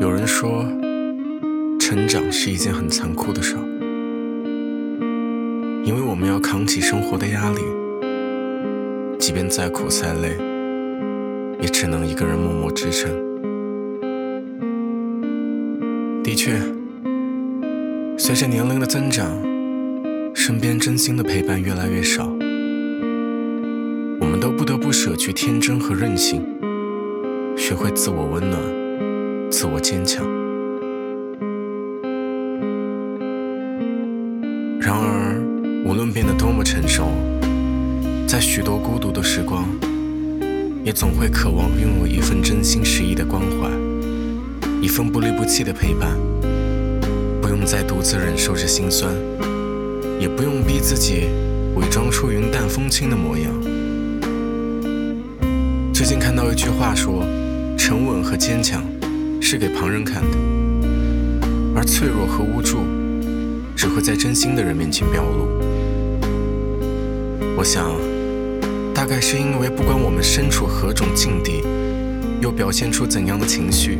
有人说，成长是一件很残酷的事儿，因为我们要扛起生活的压力，即便再苦再累，也只能一个人默默支撑。的确，随着年龄的增长，身边真心的陪伴越来越少，我们都不得不舍去天真和任性，学会自我温暖。自我坚强。然而，无论变得多么成熟，在许多孤独的时光，也总会渴望拥有一份真心实意的关怀，一份不离不弃的陪伴。不用再独自忍受着心酸，也不用逼自己伪装出云淡风轻的模样。最近看到一句话说：“沉稳和坚强。”是给旁人看的，而脆弱和无助只会在真心的人面前表露。我想，大概是因为不管我们身处何种境地，又表现出怎样的情绪，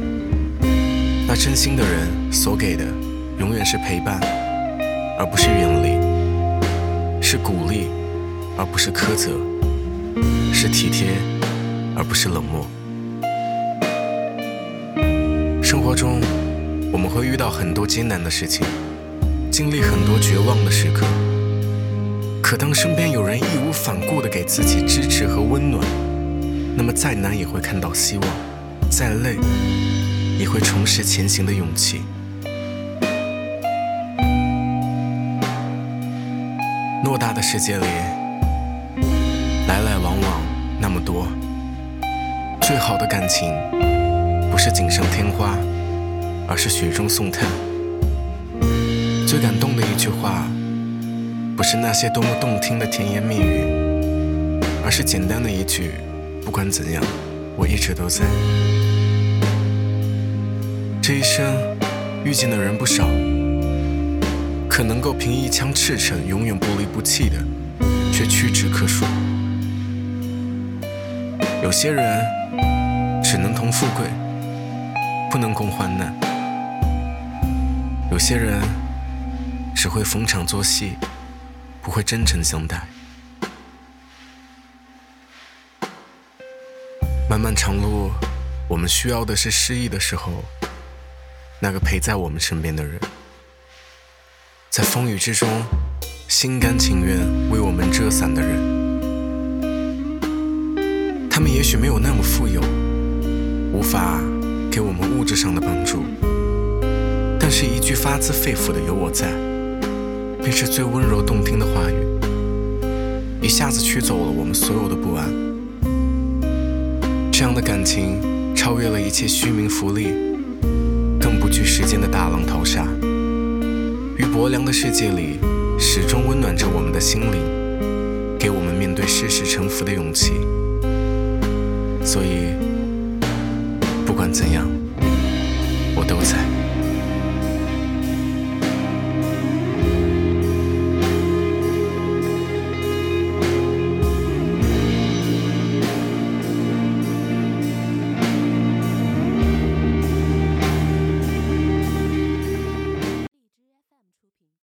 那真心的人所给的永远是陪伴，而不是远离；是鼓励，而不是苛责；是体贴，而不是冷漠。生活中，我们会遇到很多艰难的事情，经历很多绝望的时刻。可当身边有人义无反顾地给自己支持和温暖，那么再难也会看到希望，再累也会重拾前行的勇气。偌大的世界里，来来往往那么多，最好的感情。不是锦上添花，而是雪中送炭。最感动的一句话，不是那些多么动听的甜言蜜语，而是简单的一句“不管怎样，我一直都在”。这一生遇见的人不少，可能够凭一腔赤诚永远不离不弃的，却屈指可数。有些人只能同富贵。不能共患难。有些人只会逢场作戏，不会真诚相待。漫漫长路，我们需要的是失意的时候那个陪在我们身边的人，在风雨之中心甘情愿为我们遮伞的人。他们也许没有那么富有，无法。给我们物质上的帮助，但是一句发自肺腑的“有我在”，便是最温柔动听的话语，一下子驱走了我们所有的不安。这样的感情超越了一切虚名浮利，更不惧时间的大浪淘沙，于薄凉的世界里，始终温暖着我们的心灵，给我们面对世事沉浮的勇气。所以。